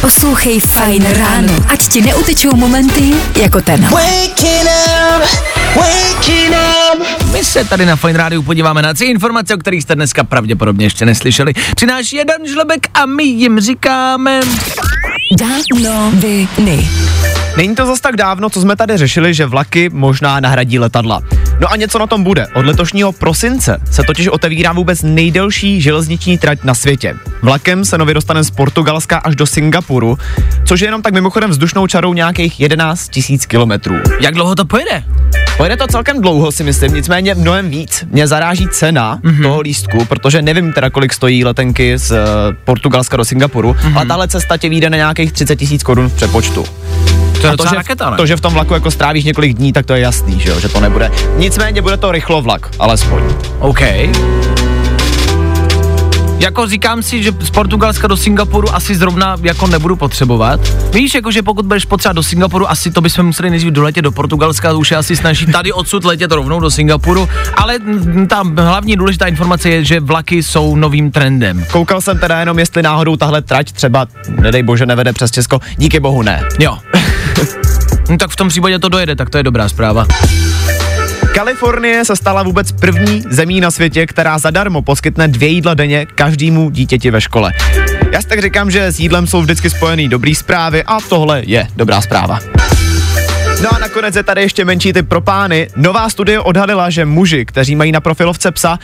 Poslouchej Fajn ráno, ať ti neutečou momenty jako ten. My se tady na Fine Rádiu podíváme na tři informace, o kterých jste dneska pravděpodobně ještě neslyšeli. Přináší jeden žlebek a my jim říkáme... Dávno viny. Není to zas tak dávno, co jsme tady řešili, že vlaky možná nahradí letadla. No a něco na tom bude. Od letošního prosince se totiž otevírá vůbec nejdelší železniční trať na světě. Vlakem se nově dostane z Portugalska až do Singapuru, což je jenom tak mimochodem vzdušnou čarou nějakých 11 000 kilometrů. Jak dlouho to pojede? Pojede to celkem dlouho, si myslím, nicméně mnohem víc. Mě zaráží cena mm-hmm. toho lístku, protože nevím teda, kolik stojí letenky z uh, Portugalska do Singapuru, mm-hmm. ale tahle cesta tě vyjde na nějakých 30 tisíc korun v přepočtu. To je to, že, raketa, ne? to, že v tom vlaku jako strávíš několik dní, tak to je jasný, že, jo, že to nebude. Nicméně bude to rychlovlak, alespoň. OK. Jako říkám si, že z Portugalska do Singapuru asi zrovna jako nebudu potřebovat. Víš, jako že pokud budeš potřebovat do Singapuru, asi to bychom museli nejdřív doletět do Portugalska, to už je asi snaží tady odsud letět rovnou do Singapuru, ale mm, ta hlavní důležitá informace je, že vlaky jsou novým trendem. Koukal jsem teda jenom, jestli náhodou tahle trať třeba, nedej bože, nevede přes Česko, díky bohu ne. Jo. no tak v tom případě to dojede, tak to je dobrá zpráva. Kalifornie se stala vůbec první zemí na světě, která zadarmo poskytne dvě jídla denně každému dítěti ve škole. Já si tak říkám, že s jídlem jsou vždycky spojený dobrý zprávy a tohle je dobrá zpráva. No a nakonec je tady ještě menší typ pro pány. Nová studie odhalila, že muži, kteří mají na profilovce psa,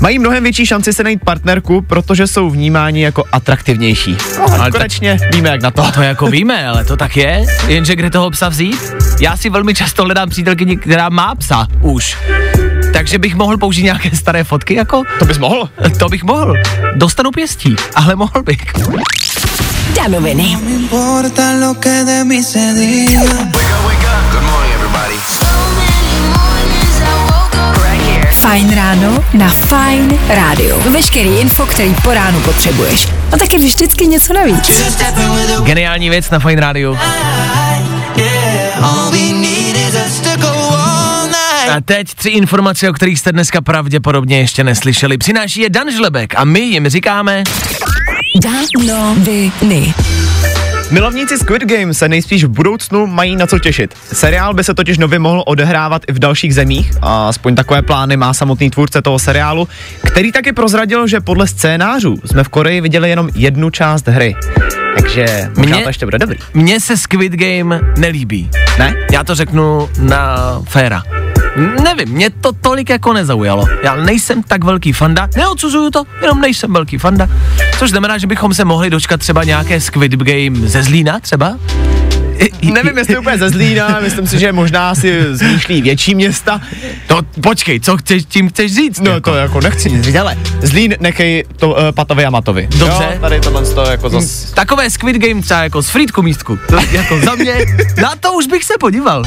mají mnohem větší šanci se najít partnerku, protože jsou vnímáni jako atraktivnější. No, Ale konečně víme, jak na to. To jako víme, ale to tak je. Jenže kde toho psa vzít? Já si velmi často hledám přítelkyni, která má psa už. Takže bych mohl použít nějaké staré fotky, jako? To bys mohl? To bych mohl. Dostanu pěstí, ale mohl bych. Danoviny. diga. Fajn ráno na Fajn rádiu. Veškerý info, který po ránu potřebuješ. A taky vždycky něco navíc. Geniální věc na Fine Radio. A teď tři informace, o kterých jste dneska pravděpodobně ještě neslyšeli. Přináší je Dan Žlebek a my jim říkáme... Dávno viny. Milovníci Squid Game se nejspíš v budoucnu mají na co těšit. Seriál by se totiž nově mohl odehrávat i v dalších zemích, a aspoň takové plány má samotný tvůrce toho seriálu, který taky prozradil, že podle scénářů jsme v Koreji viděli jenom jednu část hry. Takže možná Mně- to ještě bude dobrý. Mně se Squid Game nelíbí. Ne? Já to řeknu na féra. Nevím, mě to tolik jako nezaujalo. Já nejsem tak velký fanda, neodsuzuju to, jenom nejsem velký fanda. Což znamená, že bychom se mohli dočkat třeba nějaké Squid Game ze Zlína třeba? Nevím, jestli úplně ze Zlína, myslím si, že možná si zmýšlí větší města. No počkej, co chceš, tím chceš říct? No to jako nechci nic říct, ale Zlín nechej to uh, Patovi a Matovi. Dobře. Jo, tady tohle to jako zas... Takové Squid Game třeba jako s Frýdku místku. To jako za mě, na to už bych se podíval.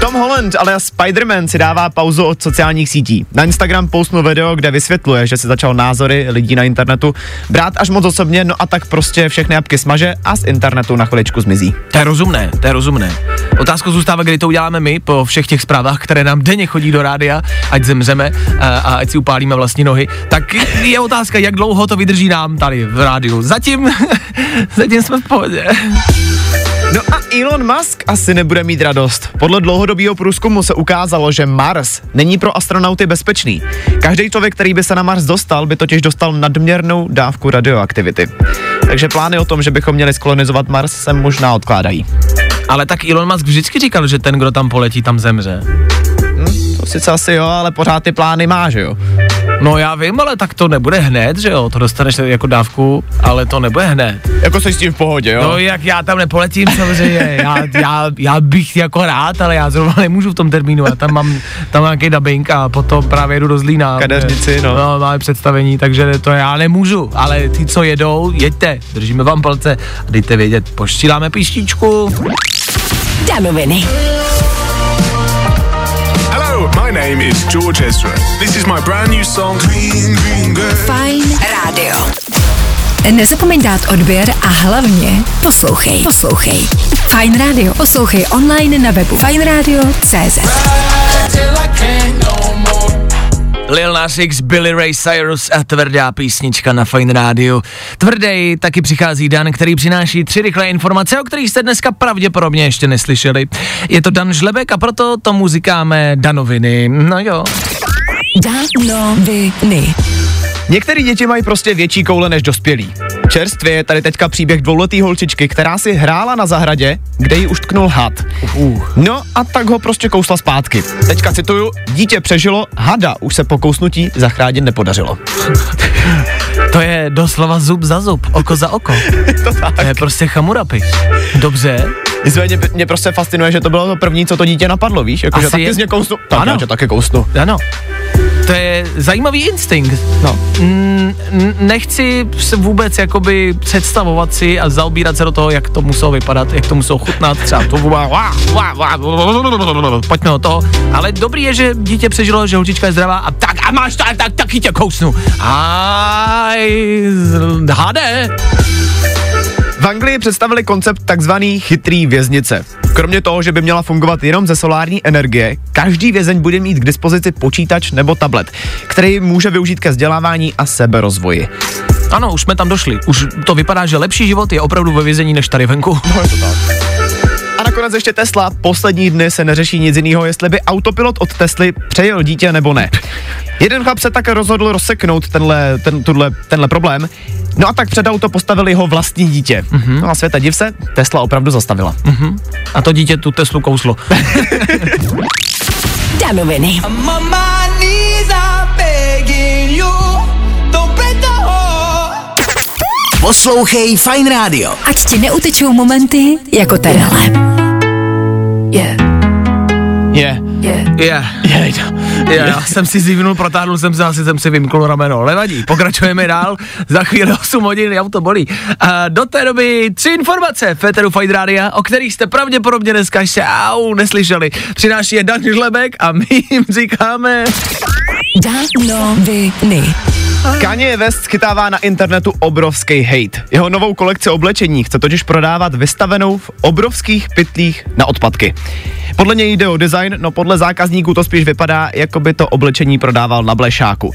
Tom Holland, ale Spider-Man si dává pauzu od sociálních sítí. Na Instagram postnul video, kde vysvětluje, že si začal názory lidí na internetu brát až moc osobně, no a tak prostě všechny jabky smaže a z internetu na chviličku zmizí. To je rozumné, to je rozumné. Otázka zůstává, kdy to uděláme my, po všech těch zprávách, které nám denně chodí do rádia, ať zemřeme a, a ať si upálíme vlastní nohy. Tak je otázka, jak dlouho to vydrží nám tady v rádiu. Zatím, zatím jsme v pohodě. Elon Musk asi nebude mít radost. Podle dlouhodobého průzkumu se ukázalo, že Mars není pro astronauty bezpečný. Každý člověk, který by se na Mars dostal, by totiž dostal nadměrnou dávku radioaktivity. Takže plány o tom, že bychom měli skolonizovat Mars, se možná odkládají. Ale tak Elon Musk vždycky říkal, že ten, kdo tam poletí, tam zemře. To sice asi jo, ale pořád ty plány má, že jo? No já vím, ale tak to nebude hned, že jo? To dostaneš jako dávku, ale to nebude hned. Jako jsi s tím v pohodě, jo? No jak já tam nepoletím samozřejmě, já, já, já bych jako rád, ale já zrovna nemůžu v tom termínu, já tam mám tam mám nějaký dubbing a potom právě jedu do Zlína. Kadeřnici, no. no. máme představení, takže to já nemůžu, ale ty, co jedou, jeďte, držíme vám palce a dejte vědět, poštíláme píštičku. Danoviny. Name is George Ezra. This is my brand new song. Green, green girl. Fajn rádio. Nezapomeň dát odběr a hlavně poslouchej. Poslouchej. Fajn rádio. Poslouchej online na webu fajnradio.cz. Till Lil Nas X, Billy Ray Cyrus a tvrdá písnička na Fine Radio. Tvrdej taky přichází Dan, který přináší tři rychlé informace, o kterých jste dneska pravděpodobně ještě neslyšeli. Je to Dan Žlebek a proto tomu říkáme Danoviny. No jo. Danoviny. Některé děti mají prostě větší koule než dospělí. Čerstvě je tady teďka příběh dvouletý holčičky, která si hrála na zahradě, kde ji už tknul had. No a tak ho prostě kousla zpátky. Teďka cituju, dítě přežilo, hada už se po kousnutí zachránit nepodařilo. To je doslova zub za zub, oko za oko. to tak. To je prostě chamurapi. Dobře. Nicméně mě prostě fascinuje, že to bylo to první, co to dítě napadlo, víš? Jako, že Asi taky je- z mě kousnu. Tak Ano. já tě taky kousnu. Ano. To je zajímavý instinkt. No. Mm, nechci se vůbec jakoby představovat si a zaobírat se do toho, jak to muselo vypadat, jak to muselo chutnat, třeba to pojďme o toho, ale dobrý je, že dítě přežilo, že holčička je zdravá a tak, a máš tak, tak, taky tě kousnu. Aj, hade. V Anglii představili koncept takzvaný chytrý věznice. Kromě toho, že by měla fungovat jenom ze solární energie, každý vězeň bude mít k dispozici počítač nebo tablet, který může využít ke vzdělávání a seberozvoji. Ano, už jsme tam došli. Už to vypadá, že lepší život je opravdu ve vězení než tady venku. No je to tak. Nakonec ještě Tesla. Poslední dny se neřeší nic jiného, jestli by autopilot od Tesly přejel dítě nebo ne. Jeden chlap se tak rozhodl rozseknout tenhle, ten, tuhle, tenhle problém, no a tak před auto postavili jeho vlastní dítě. Mm-hmm. No a světa div se, Tesla opravdu zastavila. Mm. A to dítě tu Teslu kouslo. Danoviny. Poslouchej Fine Radio. Ať ti neutečou momenty jako tenhle. Yeah, Je. yeah. Je, je, je, já jsem si zívnul, protáhnul jsem se, asi jsem si vymknul rameno. Nevadí, pokračujeme dál, za chvíli 8 hodin, auto bolí. A do té doby tři informace Féteru Fight Rádia, o kterých jste pravděpodobně dneska ještě au, neslyšeli. Přináší je Dan Žlebek a my jim říkáme... Danoviny. Kanye West schytává na internetu obrovský hate. Jeho novou kolekci oblečení chce totiž prodávat vystavenou v obrovských pytlích na odpadky. Podle něj jde o design, no podle zákazníků to spíš vypadá, jako by to oblečení prodával na blešáku.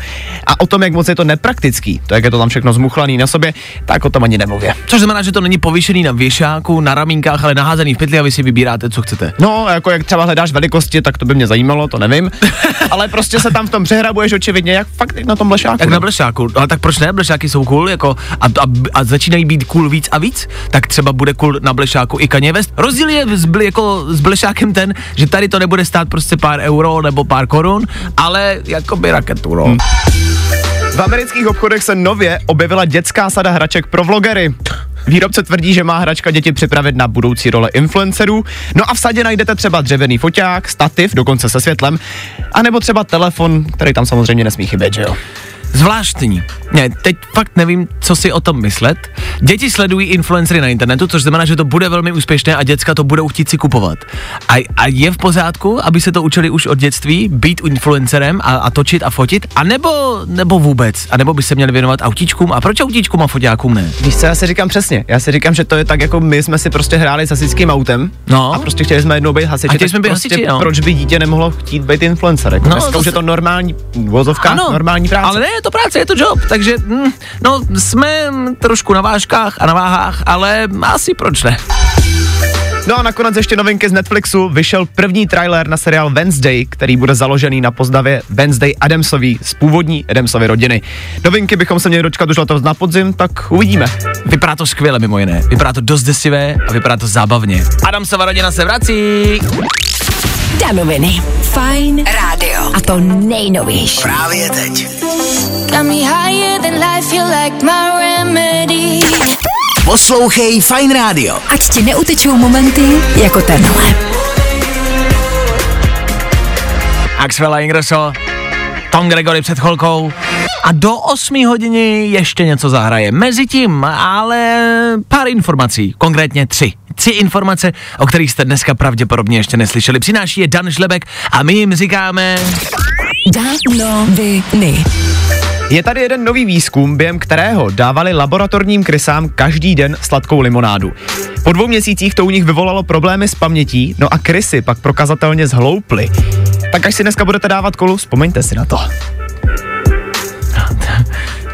A o tom, jak moc je to nepraktický, to jak je to tam všechno zmuchlaný na sobě, tak o tom ani nemluvě. Což znamená, že to není povyšený na věšáku, na ramínkách, ale naházený v pytli a vy si vybíráte, co chcete. No, jako jak třeba hledáš velikosti, tak to by mě zajímalo, to nevím. Ale prostě se tam v tom přehrabuješ očividně, jak fakt jak na tom blešáku. Jak na blešáku, ale tak proč ne? Blešáky jsou cool, jako a, a, a začínají být cool víc a víc, tak třeba bude cool na blešáku i Kanye West. Rozdíl je s, jako s blešákem ten, že tady to nebude stát prostě pár euro nebo pár korun, ale jakoby raketu, no. Hmm. V amerických obchodech se nově objevila dětská sada hraček pro vlogery. Výrobce tvrdí, že má hračka děti připravit na budoucí role influencerů. No a v sadě najdete třeba dřevěný foťák, stativ, dokonce se světlem, anebo třeba telefon, který tam samozřejmě nesmí chybět, že jo? Zvláštní. Ne, teď fakt nevím, co si o tom myslet. Děti sledují influencery na internetu, což znamená, že to bude velmi úspěšné a děcka to budou chtít si kupovat. A, a je v pořádku, aby se to učili už od dětství, být influencerem a, a točit a fotit, a nebo, nebo vůbec, a nebo by se měli věnovat autíčkům. A proč autíčkům a foťákům ne? Víš co, já si říkám přesně. Já si říkám, že to je tak, jako my jsme si prostě hráli s hasičským autem No. a prostě chtěli jsme jednou být hasiči. A chtěli tak jsme být prostě hasiči, no. Proč by dítě nemohlo chtít být influencer? Jako No, dneska to už je to normální vozovka, normální práce. Ale ne, je to práce, je to job, takže hm, no, jsme trošku na vážkách a na váhách, ale asi proč ne? No a nakonec ještě novinky z Netflixu. Vyšel první trailer na seriál Wednesday, který bude založený na pozdavě Wednesday Adamsový z původní Adamsovy rodiny. Novinky bychom se měli dočkat už letos na podzim, tak uvidíme. Vypadá to skvěle mimo jiné, vypadá to dost desivé a vypadá to zábavně. Adamsova rodina se vrací. Danoviny. Fajn rádio. A to nejnovější. Právě teď. Got me higher than life, you like my remedy. Poslouchej Fine Radio. Ať ti neutečou momenty jako tenhle. Axwell Ingrosso, Tom Gregory před chvilkou a do 8 hodiny ještě něco zahraje. Mezitím ale pár informací, konkrétně tři. Tři informace, o kterých jste dneska pravděpodobně ještě neslyšeli. Přináší je Dan Žlebek a my jim říkáme... Danoviny. Je tady jeden nový výzkum, během kterého dávali laboratorním krysám každý den sladkou limonádu. Po dvou měsících to u nich vyvolalo problémy s pamětí, no a krysy pak prokazatelně zhlouply. Tak až si dneska budete dávat kolu, vzpomeňte si na to.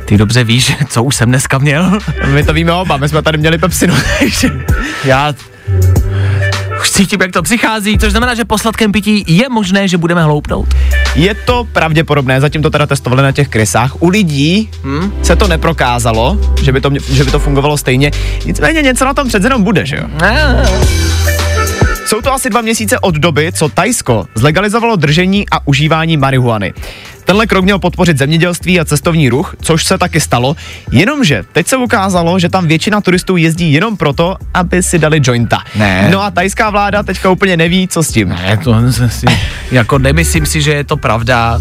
Ty dobře víš, co už jsem dneska měl. My to víme oba, my jsme tady měli pepsinu, takže... Já už cítím, jak to přichází, což znamená, že po sladkém pití je možné, že budeme hloupnout. Je to pravděpodobné, zatím to teda testovali na těch krysách. U lidí hmm? se to neprokázalo, že by to, že by to fungovalo stejně. Nicméně něco na tom přece jenom bude, že jo? Jsou to asi dva měsíce od doby, co Tajsko zlegalizovalo držení a užívání marihuany. Tenhle krok měl podpořit zemědělství a cestovní ruch, což se taky stalo, jenomže teď se ukázalo, že tam většina turistů jezdí jenom proto, aby si dali jointa. Ne. No a tajská vláda teďka úplně neví, co s tím. Ne, to si, jako nemyslím si, že je to pravda.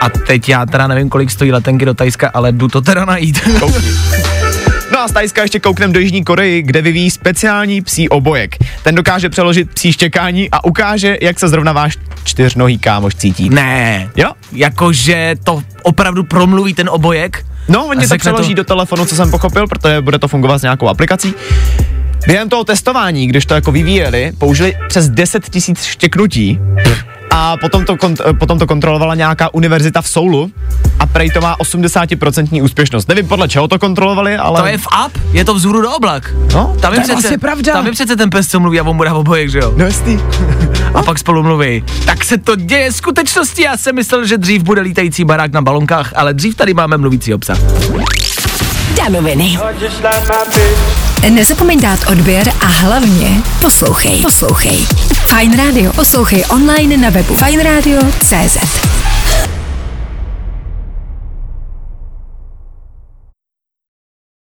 A teď já teda nevím, kolik stojí letenky do Tajska, ale jdu to teda najít. Koukni. No a z Tajska ještě kouknem do Jižní Koreji, kde vyvíjí speciální psí obojek. Ten dokáže přeložit psí štěkání a ukáže, jak se zrovna váš čtyřnohý kámoš cítí. ne, Jo? jakože to opravdu promluví ten obojek. No, oni to řekne přeloží to- do telefonu, co jsem pochopil, protože bude to fungovat s nějakou aplikací. Během toho testování, když to jako vyvíjeli, použili přes 10 tisíc štěknutí a potom to, kont- potom to kontrolovala nějaká univerzita v Soulu a prej to má 80% úspěšnost. Nevím podle čeho to kontrolovali, ale... To je v app, je to vzhůru do oblak. No, tam to je vlastně pravda. Tam je přece ten pes, co mluví a on bude obojek, že jo? No jasný. A pak spolu mluví. Tak se to děje v skutečnosti. Já jsem myslel, že dřív bude lítající barák na balonkách, ale dřív tady máme mluvící obsah. Danoviny. Nezapomeň dát odběr a hlavně poslouchej. Poslouchej. Fine Radio. Poslouchej online na webu fajnradio.cz.